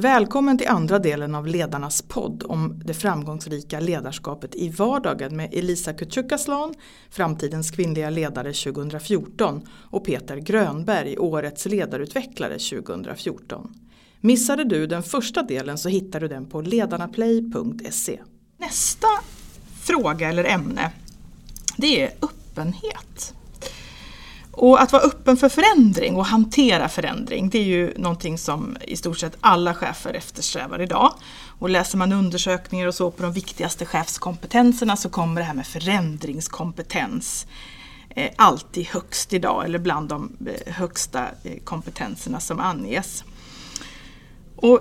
Välkommen till andra delen av Ledarnas podd om det framgångsrika ledarskapet i vardagen med Elisa Kücükaslan, Framtidens kvinnliga ledare 2014 och Peter Grönberg, Årets ledarutvecklare 2014. Missade du den första delen så hittar du den på ledarnaplay.se. Nästa fråga eller ämne det är öppenhet. Och att vara öppen för förändring och hantera förändring det är ju någonting som i stort sett alla chefer eftersträvar idag. Och läser man undersökningar och så på de viktigaste chefskompetenserna så kommer det här med förändringskompetens eh, alltid högst idag eller bland de eh, högsta eh, kompetenserna som anges. Och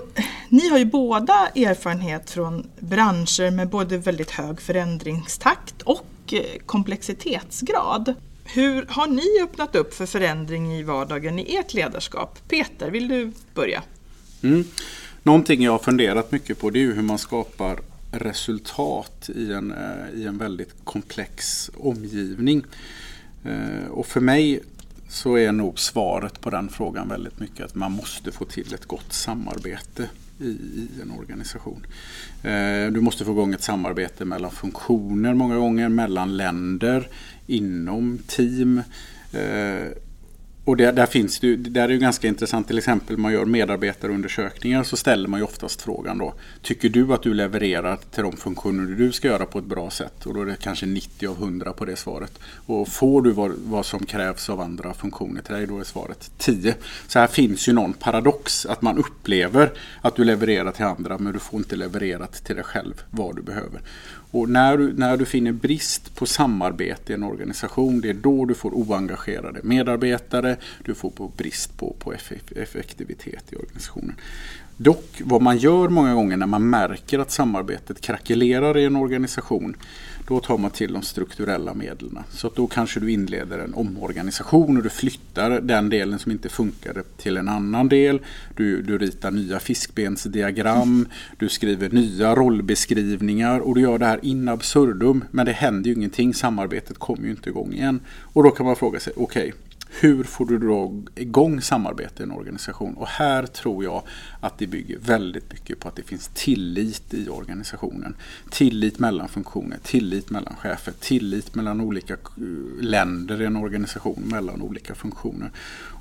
ni har ju båda erfarenhet från branscher med både väldigt hög förändringstakt och eh, komplexitetsgrad. Hur har ni öppnat upp för förändring i vardagen i ert ledarskap? Peter, vill du börja? Mm. Någonting jag har funderat mycket på det är hur man skapar resultat i en, eh, i en väldigt komplex omgivning. Eh, och för mig så är nog svaret på den frågan väldigt mycket att man måste få till ett gott samarbete i, i en organisation. Eh, du måste få igång ett samarbete mellan funktioner många gånger, mellan länder, inom team. Eh, och där, där finns det, där är det ganska intressant, till exempel man gör medarbetarundersökningar så ställer man ju oftast frågan då. Tycker du att du levererar till de funktioner du ska göra på ett bra sätt? Och då är det kanske 90 av 100 på det svaret. Och får du vad, vad som krävs av andra funktioner till dig, då är svaret 10. Så här finns ju någon paradox, att man upplever att du levererar till andra men du får inte levererat till dig själv vad du behöver. Och när du, när du finner brist på samarbete i en organisation, det är då du får oengagerade medarbetare, du får på brist på, på effektivitet i organisationen. Dock, vad man gör många gånger när man märker att samarbetet krackelerar i en organisation, då tar man till de strukturella medlen. Så att då kanske du inleder en omorganisation och du flyttar den delen som inte funkade till en annan del. Du, du ritar nya fiskbensdiagram, du skriver nya rollbeskrivningar och du gör det här in absurdum. Men det händer ju ingenting, samarbetet kommer ju inte igång igen. Och då kan man fråga sig, okej, okay, hur får du då igång samarbete i en organisation? Och här tror jag att det bygger väldigt mycket på att det finns tillit i organisationen. Tillit mellan funktioner, tillit mellan chefer, tillit mellan olika eh, länder i en organisation, mellan olika funktioner.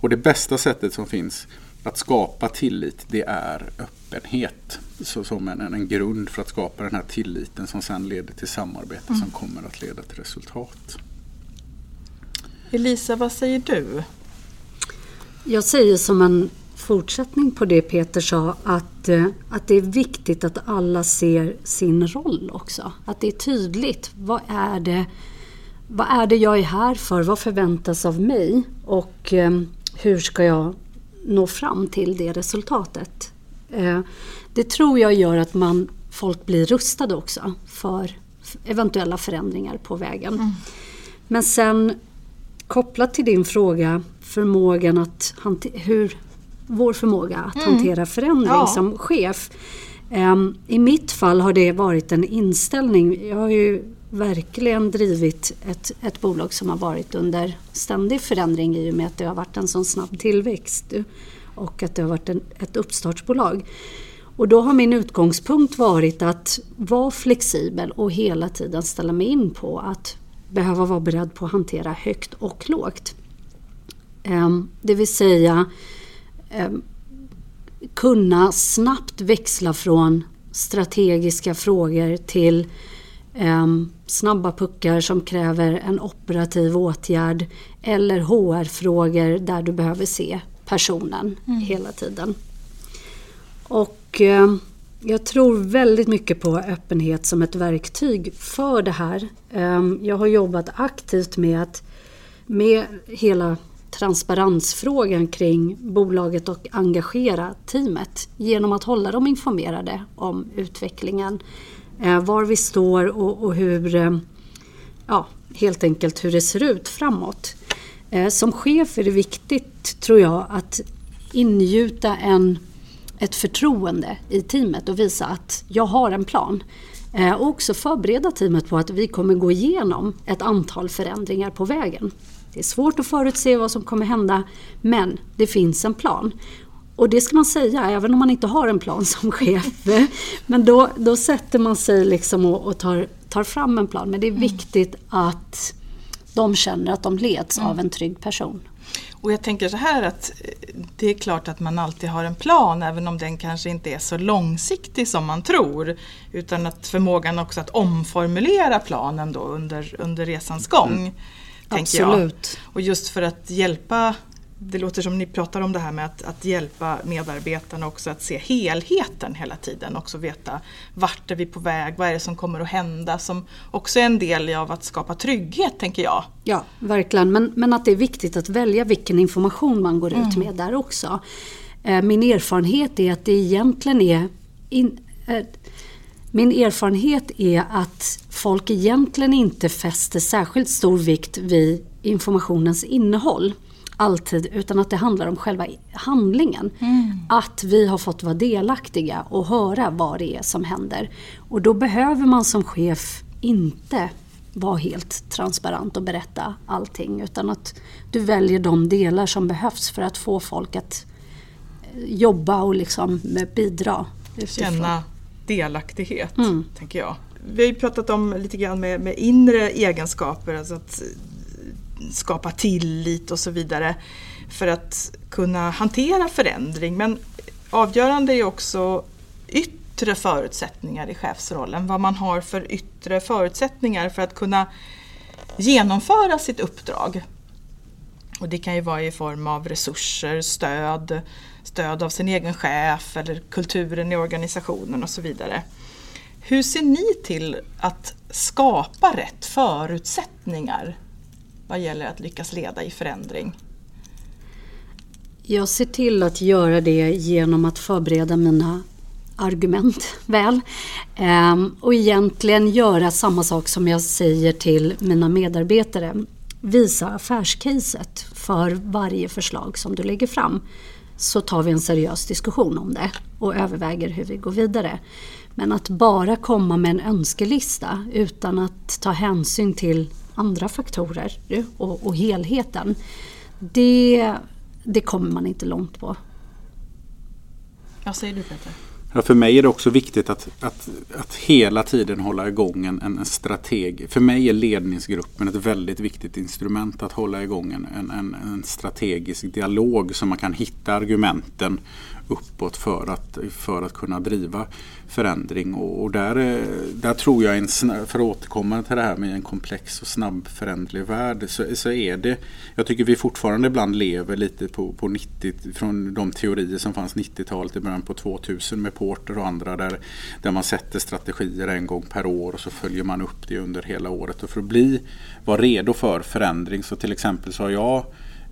Och det bästa sättet som finns att skapa tillit det är öppenhet. Så som en, en grund för att skapa den här tilliten som sen leder till samarbete mm. som kommer att leda till resultat. Elisa, vad säger du? Jag säger som en fortsättning på det Peter sa att, eh, att det är viktigt att alla ser sin roll också. Att det är tydligt. Vad är det, vad är det jag är här för? Vad förväntas av mig? Och eh, hur ska jag nå fram till det resultatet? Eh, det tror jag gör att man, folk blir rustade också för eventuella förändringar på vägen. Mm. Men sen kopplat till din fråga, förmågan att hur vår förmåga att mm. hantera förändring ja. som chef. Um, I mitt fall har det varit en inställning. Jag har ju verkligen drivit ett, ett bolag som har varit under ständig förändring i och med att det har varit en sån snabb tillväxt och att det har varit en, ett uppstartsbolag. Och då har min utgångspunkt varit att vara flexibel och hela tiden ställa mig in på att behöva vara beredd på att hantera högt och lågt. Ehm, det vill säga ehm, kunna snabbt växla från strategiska frågor till ehm, snabba puckar som kräver en operativ åtgärd eller HR-frågor där du behöver se personen mm. hela tiden. Och jag tror väldigt mycket på öppenhet som ett verktyg för det här. Ehm, jag har jobbat aktivt med att med hela transparensfrågan kring bolaget och engagera teamet genom att hålla dem informerade om utvecklingen, ehm, var vi står och, och hur, ehm, ja, helt enkelt hur det ser ut framåt. Som chef är det viktigt, tror jag, att ingjuta en ett förtroende i teamet och visa att jag har en plan. Eh, och också förbereda teamet på att vi kommer gå igenom ett antal förändringar på vägen. Det är svårt att förutse vad som kommer hända men det finns en plan. och det ska man säga även om man inte har en plan som chef. Men då, då sätter man sig liksom och, och tar, tar fram en plan. Men det är mm. viktigt att de känner att de leds mm. av en trygg person. Och jag tänker så här att eh, det är klart att man alltid har en plan även om den kanske inte är så långsiktig som man tror. Utan att förmågan också att omformulera planen då under, under resans gång. Mm. Absolut. Jag. Och just för att hjälpa det låter som ni pratar om det här med att, att, hjälpa medarbetarna också att se helheten hela tiden. Också veta vart är vi på väg, vad är det som kommer att hända som också är en del av att skapa trygghet tänker jag. Ja, verkligen. Men, men att det är viktigt att välja vilken information man går mm. ut med där också. Eh, min erfarenhet är att det egentligen är in, eh, min erfarenhet är att folk egentligen inte fäster särskilt stor vikt vid informationens innehåll alltid utan att det handlar om själva handlingen. Mm. Att vi har fått vara delaktiga och höra vad det är som händer. Och då behöver man som chef inte vara helt transparent och berätta allting utan att du väljer de delar som behövs för att få folk att eh, jobba och liksom bidra. Utifrån. Känna delaktighet, mm. tänker jag. Vi har ju pratat om lite grann med, med inre egenskaper, alltså att skapa tillit och så vidare för att kunna hantera förändring. Men avgörande är också yttre förutsättningar i chefsrollen. Vad man har för yttre förutsättningar för att kunna genomföra sitt uppdrag. Och det kan ju vara i form av resurser, stöd, stöd av sin egen chef eller kulturen i organisationen och så vidare. Hur ser ni till att skapa rätt förutsättningar vad gäller att lyckas leda i förändring? Jag ser till att göra det genom att förbereda mina argument väl. Ehm, och egentligen göra samma sak som jag säger till mina medarbetare. Visa affärscaset för varje förslag som du lägger fram. Så tar vi en seriös diskussion om det och överväger hur vi går vidare. Men att bara komma med en önskelista utan att ta hänsyn till andra faktorer och, och helheten. Det, det kommer man inte långt på. Vad säger du Peter? Ja, för mig är det också viktigt att, att, att hela tiden hålla igång en, en strateg. För mig är ledningsgruppen ett väldigt viktigt instrument att hålla igång en, en, en strategisk dialog så man kan hitta argumenten uppåt för att, för att kunna driva förändring. Och, och där, eh, där tror jag, en, för att återkomma till det här med en komplex och snabb föränderlig värld, så, så är det, jag tycker vi fortfarande ibland lever lite på, på 90, från de teorier som fanns 90-talet i början på 2000 med Porter och andra där, där man sätter strategier en gång per år och så följer man upp det under hela året. Och för att bli, vara redo för förändring så till exempel så har jag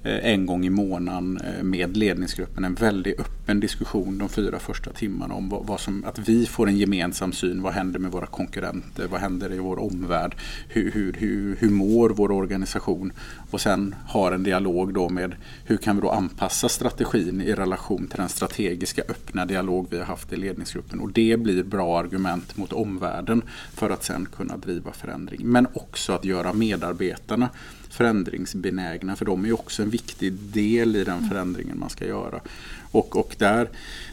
Eh, en gång i månaden eh, med ledningsgruppen en väldigt öppen diskussion de fyra första timmarna om vad, som, att vi får en gemensam syn. Vad händer med våra konkurrenter? Vad händer i vår omvärld? Hur, hur, hur, hur mår vår organisation? Och sen har en dialog då med hur kan vi då anpassa strategin i relation till den strategiska öppna dialog vi har haft i ledningsgruppen. Och det blir bra argument mot omvärlden för att sen kunna driva förändring. Men också att göra medarbetarna förändringsbenägna för de är också en viktig del i den mm. förändringen man ska göra. Och, och där,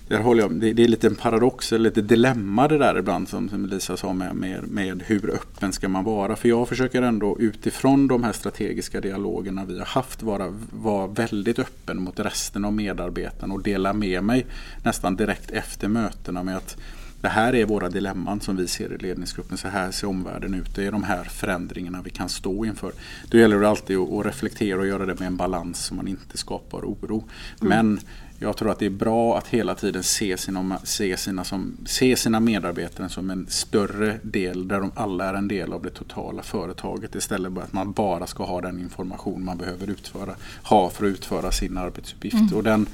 där håller jag, det, det är lite en paradox, eller lite dilemma det där ibland som, som Lisa sa med, med, med hur öppen ska man vara. För jag försöker ändå utifrån de här strategiska dialogerna vi har haft vara, vara väldigt öppen mot resten av medarbetarna och dela med mig nästan direkt efter mötena med att det här är våra dilemman som vi ser i ledningsgruppen. Så här ser omvärlden ut. Det är de här förändringarna vi kan stå inför. Då gäller det alltid att reflektera och göra det med en balans så man inte skapar oro. Mm. Men jag tror att det är bra att hela tiden se sina, se, sina som, se sina medarbetare som en större del där de alla är en del av det totala företaget istället för att man bara ska ha den information man behöver utföra, ha för att utföra sin arbetsuppgift. Mm. Och den,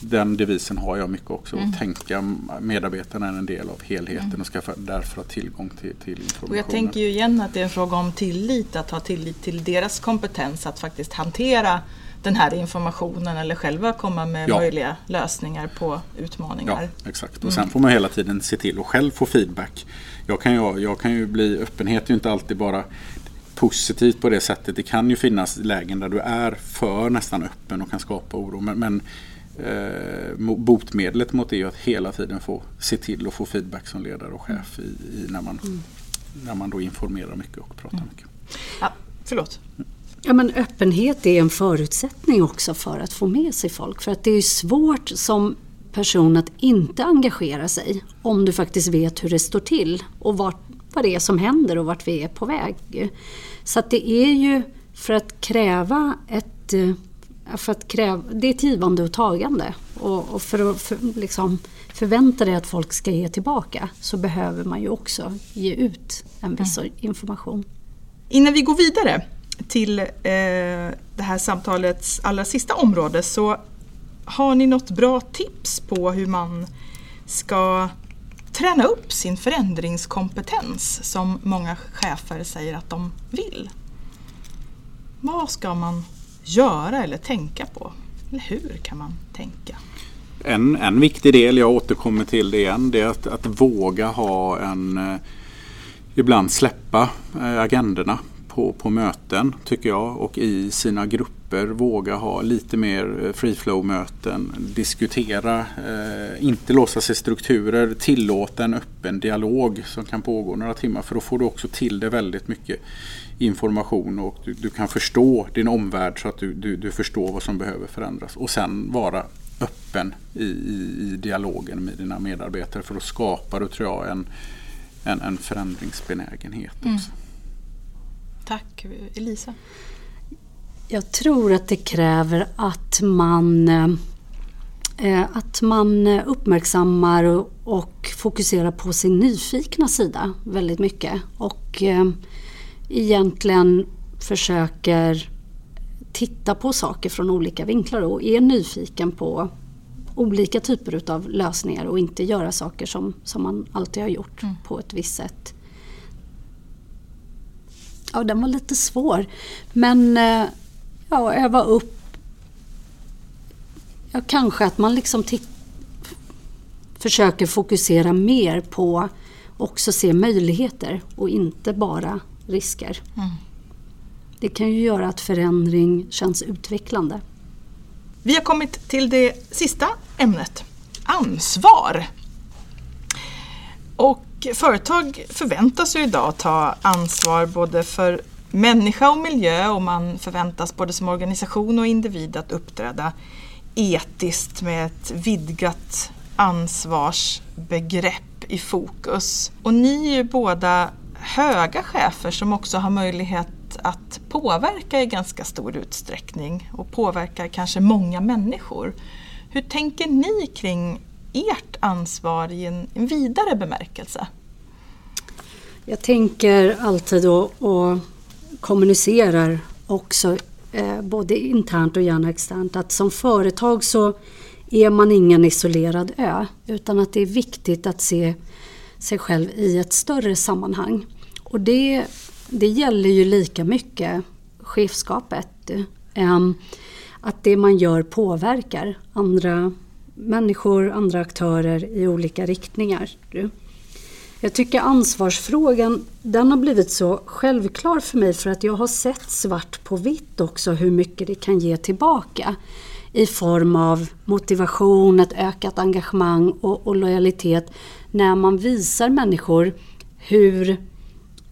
den devisen har jag mycket också. Mm. Att tänka medarbetarna är en del av helheten mm. och ska därför ha tillgång till, till information. Och jag tänker ju igen att det är en fråga om tillit, att ha tillit till deras kompetens att faktiskt hantera den här informationen eller själva komma med ja. möjliga lösningar på utmaningar. Ja, exakt. Och mm. sen får man hela tiden se till att själv få feedback. Jag kan ju, jag kan ju bli, öppenhet är ju inte alltid bara positivt på det sättet. Det kan ju finnas lägen där du är för nästan öppen och kan skapa oro. Men, men eh, botemedlet mot det är att hela tiden få se till att få feedback som ledare och chef i, i när, man, mm. när man då informerar mycket och pratar mm. mycket. Ja, förlåt. Ja, men öppenhet är en förutsättning också för att få med sig folk. För att det är svårt som person att inte engagera sig om du faktiskt vet hur det står till och vart, vad det är som händer och vart vi är på väg. Så att det är ju för att kräva ett eh, för att kräva, det är ett givande och tagande. Och, och för att för, liksom, förvänta dig att folk ska ge tillbaka så behöver man ju också ge ut en viss mm. information. Innan vi går vidare till eh, det här samtalets allra sista område så har ni något bra tips på hur man ska träna upp sin förändringskompetens som många chefer säger att de vill? Vad ska man göra eller tänka på? Eller hur kan man tänka? En, en viktig del, jag återkommer till det igen, det är att, att våga ha en eh, ibland släppa eh, agendorna på, på möten tycker jag och i sina grupper våga ha lite mer eh, free flow möten, diskutera, eh, inte låsa sig strukturer, tillåta en öppen dialog som kan pågå några timmar för då får du också till det väldigt mycket information och du, du kan förstå din omvärld så att du, du, du, förstår vad som behöver förändras och sen vara öppen i, i, i dialogen med dina medarbetare för då skapar du tror jag en, en, en förändringsbenägenhet mm. också. Tack Elisa. Jag tror att det kräver att man eh, att man uppmärksammar och fokuserar på sin nyfikna sida väldigt mycket. Och eh, egentligen försöker titta på saker från olika vinklar och är nyfiken på olika typer av lösningar och inte göra saker som, som man alltid har gjort mm. på ett visst sätt. Ja, den var lite svår. Men eh, ja, öva upp. Ja, kanske att man liksom försöker fokusera mer på också se möjligheter och inte bara risker. Mm. Det kan ju göra att förändring känns utvecklande. Vi har kommit till det sista ämnet, ansvar. Och företag förväntas ju idag ta ansvar både för människa och miljö och man förväntas både som organisation och individ att uppträda etiskt med ett vidgat ansvarsbegrepp i fokus. Och ni är ju båda höga chefer som också har möjlighet att påverka i ganska stor utsträckning och påverkar kanske många människor. Hur tänker ni kring ert ansvar i en, en vidare bemärkelse? Jag tänker alltid och, och kommunicerar också eh, både internt och gärna externt att som företag så är man ingen isolerad ö utan att det är viktigt att se sig själv i ett större sammanhang. Och det, det gäller ju lika mycket chefskapet. Ehm, att det man gör påverkar andra människor, andra aktörer i olika riktningar. Jag tycker ansvarsfrågan den har blivit så självklar för mig för att jag har sett svart på vitt också hur mycket det kan ge tillbaka i form av motivation, ett ökat engagemang och, och lojalitet när man visar människor hur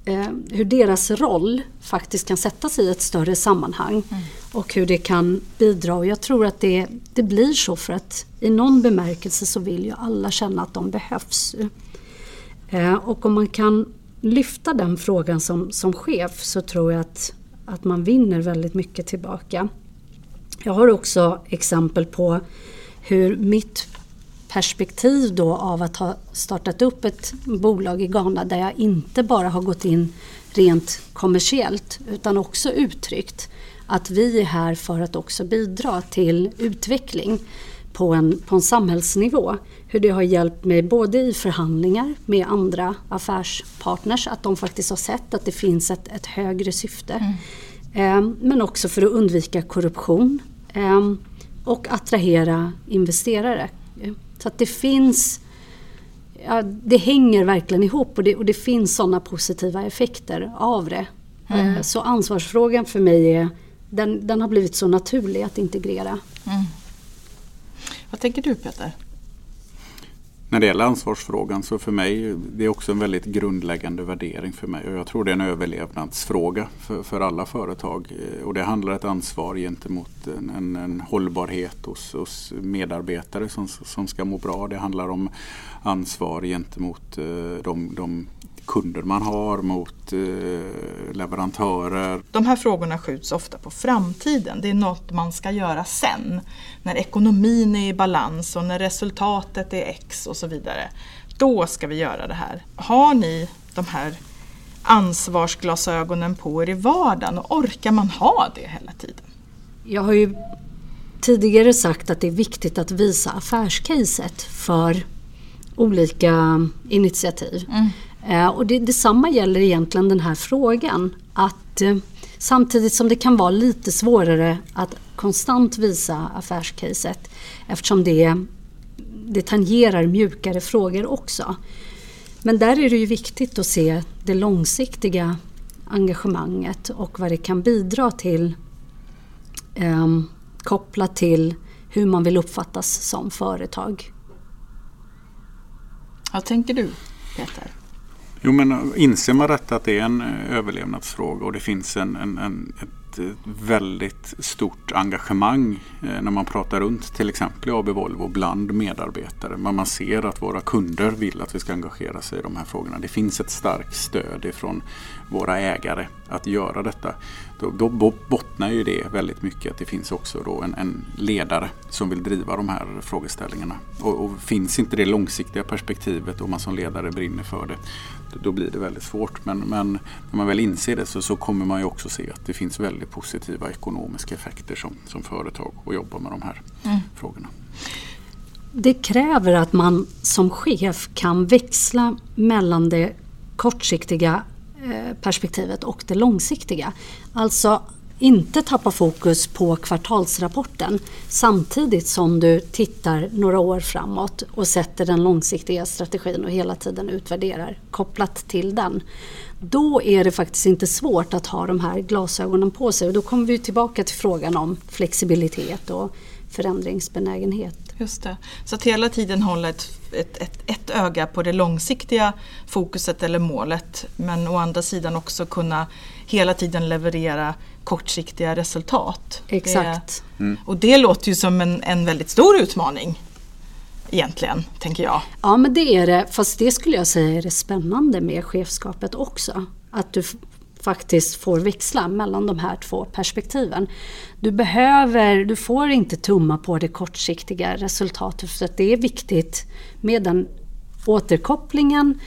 eh, hur deras roll faktiskt kan sättas i ett större sammanhang mm. och hur det kan bidra. Och jag tror att det, det blir så för att i någon bemärkelse så vill ju alla känna att de behövs. Eh, och om man kan lyfta den frågan som, som chef så tror jag att, att man vinner väldigt mycket tillbaka. Jag har också exempel på hur mitt perspektiv då av att ha startat upp ett bolag i Ghana där jag inte bara har gått in rent kommersiellt utan också uttryckt att vi är här för att också bidra till utveckling på en, på en samhällsnivå. Hur det har hjälpt mig både i förhandlingar med andra affärspartners att de faktiskt har sett att det finns ett, ett högre syfte. Mm. Eh, men också för att undvika korruption eh, och attrahera investerare. Så att det finns ja, det hänger verkligen ihop och det, och det finns sådana positiva effekter av det. Mm. Så ansvarsfrågan för mig är, den, den, har blivit så naturlig att integrera. Mm. Vad tänker du Peter? När det gäller ansvarsfrågan så för mig det är också en väldigt grundläggande värdering för mig och jag tror det är en överlevnadsfråga för, för alla företag. Eh, och det handlar ett ansvar gentemot en, en, en hållbarhet hos, hos, medarbetare som, som ska må bra. Det handlar om ansvar gentemot eh, de, de kunder man har, mot eh, leverantörer. De här frågorna skjuts ofta på framtiden. Det är något man ska göra sen. När ekonomin är i balans och när resultatet är X och så vidare. Då ska vi göra det här. Har ni de här ansvarsglasögonen på er i vardagen och orkar man ha det hela tiden? Jag har ju tidigare sagt att det är viktigt att visa affärscaset för olika initiativ. Mm. Eh, och det, detsamma gäller egentligen den här frågan. Att eh, samtidigt som det kan vara lite svårare att konstant visa affärscaset eftersom det, det tangerar mjukare frågor också. Men där är det ju viktigt att se det långsiktiga engagemanget och vad det kan bidra till eh, kopplat till hur man vill uppfattas som företag. Vad tänker du Peter? Jo men inser man detta att det är en eh, överlevnadsfråga och det finns en, en, en ett väldigt stort engagemang eh, när man pratar runt till exempel i AB Volvo bland medarbetare. Men man ser att våra kunder vill att vi ska engagera sig i de här frågorna. Det finns ett starkt stöd ifrån våra ägare att göra detta. Då, då bottnar ju det väldigt mycket att det finns också då en, en ledare som vill driva de här frågeställningarna. Och, och, finns inte det långsiktiga perspektivet och man som ledare brinner för det då blir det väldigt svårt. Men, men när man väl inser det så, så, kommer man ju också se att det finns väldigt positiva ekonomiska effekter som, som företag att jobba med de här mm. frågorna. Det kräver att man som chef kan växla mellan det kortsiktiga eh, perspektivet och det långsiktiga. Alltså inte tappa fokus på kvartalsrapporten samtidigt som du tittar några år framåt och sätter den långsiktiga strategin och hela tiden utvärderar kopplat till den. Då är det faktiskt inte svårt att ha de här glasögonen på sig och då kommer vi tillbaka till frågan om flexibilitet och förändringsbenägenhet. Just det. Så att hela tiden hålla ett, ett, ett, ett öga på det långsiktiga fokuset eller målet men å andra sidan också kunna hela tiden leverera kortsiktiga resultat. Exakt. Det, mm. Och det låter ju som en, en väldigt stor utmaning egentligen, tänker jag. Ja, men det är det. Fast det skulle jag säga är det spännande med chefskapet också. Att du faktiskt får växla mellan de här två perspektiven. Du behöver, du får inte tumma på det kortsiktiga resultatet för att det är viktigt med den återkopplingen.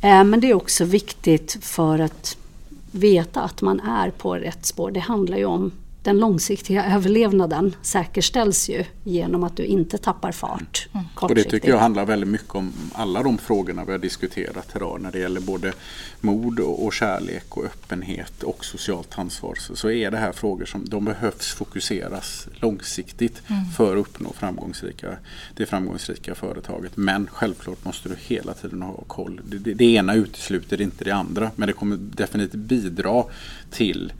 Eh, men det är också viktigt för att veta att man är på rätt spår. Det handlar ju om den långsiktiga överlevnaden säkerställs ju genom att du inte tappar fart. Mm. Och det tycker jag handlar väldigt mycket om alla de frågorna vi har diskuterat idag när det gäller både mod och kärlek och öppenhet och socialt ansvar. Så, så är det här frågor som de behövs fokuseras långsiktigt mm. för att uppnå framgångsrika, det framgångsrika företaget. Men självklart måste du hela tiden ha koll. Det, det, det ena utesluter inte det andra men det kommer definitivt bidra till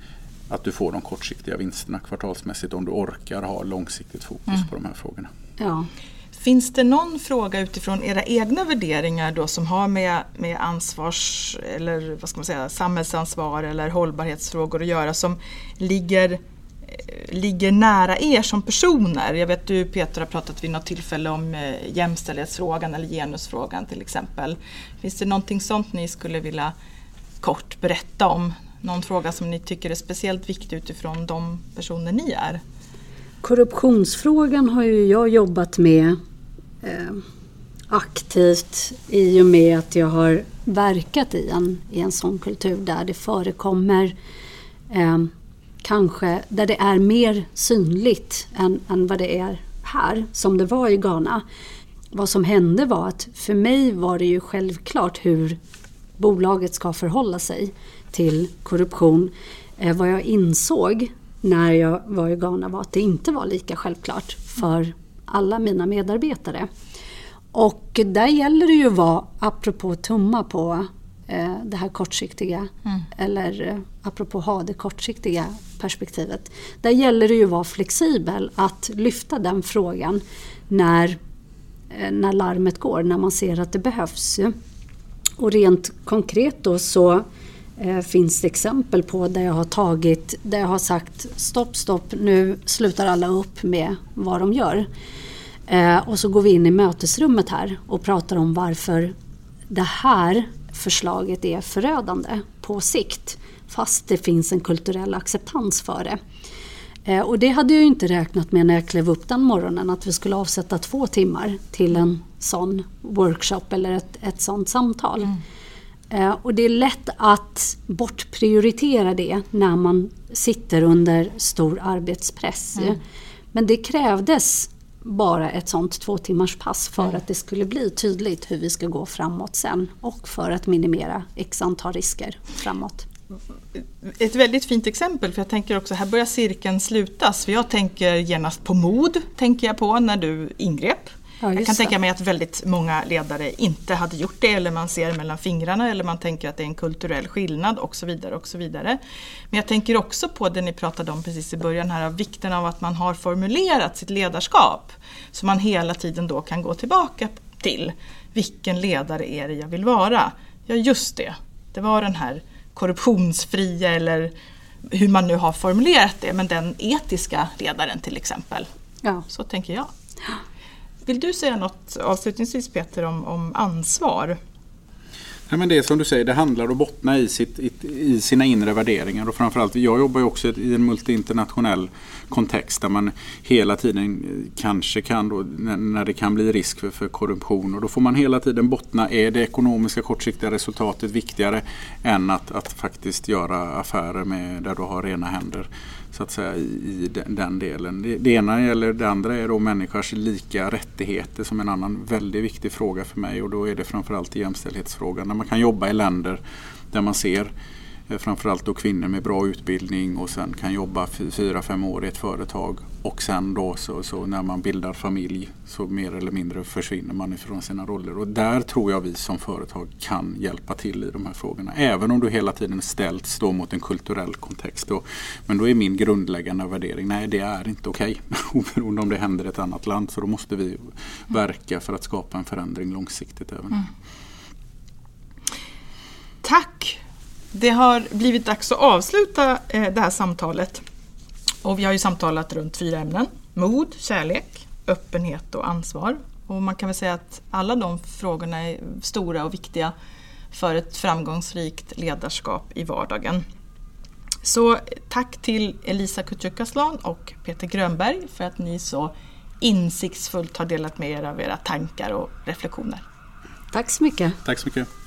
att du får de kortsiktiga vinsterna kvartalsmässigt om du orkar ha långsiktigt fokus mm. på de här frågorna. Ja. Finns det någon fråga utifrån era egna värderingar då som har med, med ansvars eller vad ska man säga, samhällsansvar eller hållbarhetsfrågor att göra som ligger, eh, ligger nära er som personer? Jag vet du Peter har pratat vid något tillfälle om eh, jämställdhetsfrågan eller genusfrågan till exempel. Finns det någonting sånt ni skulle vilja kort berätta om någon fråga som ni tycker är speciellt viktig utifrån de personer ni är? Korruptionsfrågan har ju jag jobbat med eh, aktivt i och med att jag har verkat i en, i en sån kultur där det förekommer eh, kanske där det är mer synligt än, än vad det är här, som det var i Ghana. Vad som hände var att för mig var det ju självklart hur bolaget ska förhålla sig till korruption. Eh, vad jag insåg när jag var i Ghana var att det inte var lika självklart för alla mina medarbetare. Och där gäller det ju att vara, apropå tumma på eh, det här kortsiktiga mm. eller eh, apropå ha det kortsiktiga perspektivet. Där gäller det ju att vara flexibel att lyfta den frågan när, när larmet går, när man ser att det behövs. Och rent konkret då så eh, finns det exempel på där jag har tagit, där jag har sagt stopp, stopp, nu slutar alla upp med vad de gör. Eh, och så går vi in i mötesrummet här och pratar om varför det här förslaget är förödande på sikt. Fast det finns en kulturell acceptans för det. Eh, och det hade jag inte räknat med när jag klev upp den morgonen att vi skulle avsätta två timmar till en sån workshop eller ett, ett sånt samtal. Mm. Eh, och det är lätt att bortprioritera det när man sitter under stor arbetspress. Mm. Men det krävdes bara ett sånt två timmars pass för mm. att det skulle bli tydligt hur vi ska gå framåt sen och för att minimera x antal risker framåt. Ett väldigt fint exempel för jag tänker också här börjar cirkeln slutas. För jag tänker genast på mod, tänker jag på när du ingrep. Ja, jag kan så. tänka mig att väldigt många ledare inte hade gjort det eller man ser mellan fingrarna eller man tänker att det är en kulturell skillnad och så vidare. och så vidare. Men jag tänker också på det ni pratade om precis i början här, vikten av att man har formulerat sitt ledarskap. Så man hela tiden då kan gå tillbaka till vilken ledare är det jag vill vara? Ja just det, det var den här korruptionsfria eller hur man nu har formulerat det, men den etiska ledaren till exempel. Ja. Så tänker jag. Vill du säga något avslutningsvis Peter om, om ansvar? Nej, men det är som du säger, det handlar om att bottna i, sitt, i, i sina inre värderingar. Och framförallt, jag jobbar ju också i en multinationell kontext där man hela tiden kanske kan, då, när, när det kan bli risk för, för korruption. Och då får man hela tiden bottna, är det ekonomiska kortsiktiga resultatet viktigare än att, att faktiskt göra affärer med, där du har rena händer? Så att säga, i, den delen. Det, det ena gäller det andra är då människors lika rättigheter som en annan väldigt viktig fråga för mig och då är det framförallt jämställdhetsfrågan. När man kan jobba i länder där man ser Eh, Eh, framförallt då kvinnor med bra utbildning och sen kan jobba fyra, fem år i ett företag. Och sen då så, så, när man bildar familj så mer eller mindre försvinner man ifrån sina roller. Och där tror jag vi som företag kan hjälpa till i de här frågorna. Även om du hela tiden ställs då mot en kulturell kontext. Då. Men då är min grundläggande värdering, nej det är inte okej. Okay. Oberoende om det händer i ett annat land. Så då måste vi verka för att skapa en förändring långsiktigt även. Mm. Tack det har blivit dags att avsluta eh, det här samtalet. Och vi har ju samtalat runt fyra ämnen. Mod, kärlek, öppenhet och ansvar. Och man kan väl säga att alla de frågorna är stora och viktiga för ett framgångsrikt ledarskap i vardagen. Så tack till Elisa Kutjukaslan och Peter Grönberg för att ni så insiktsfullt har delat med er av era tankar och reflektioner. Tack så mycket. Tack så mycket.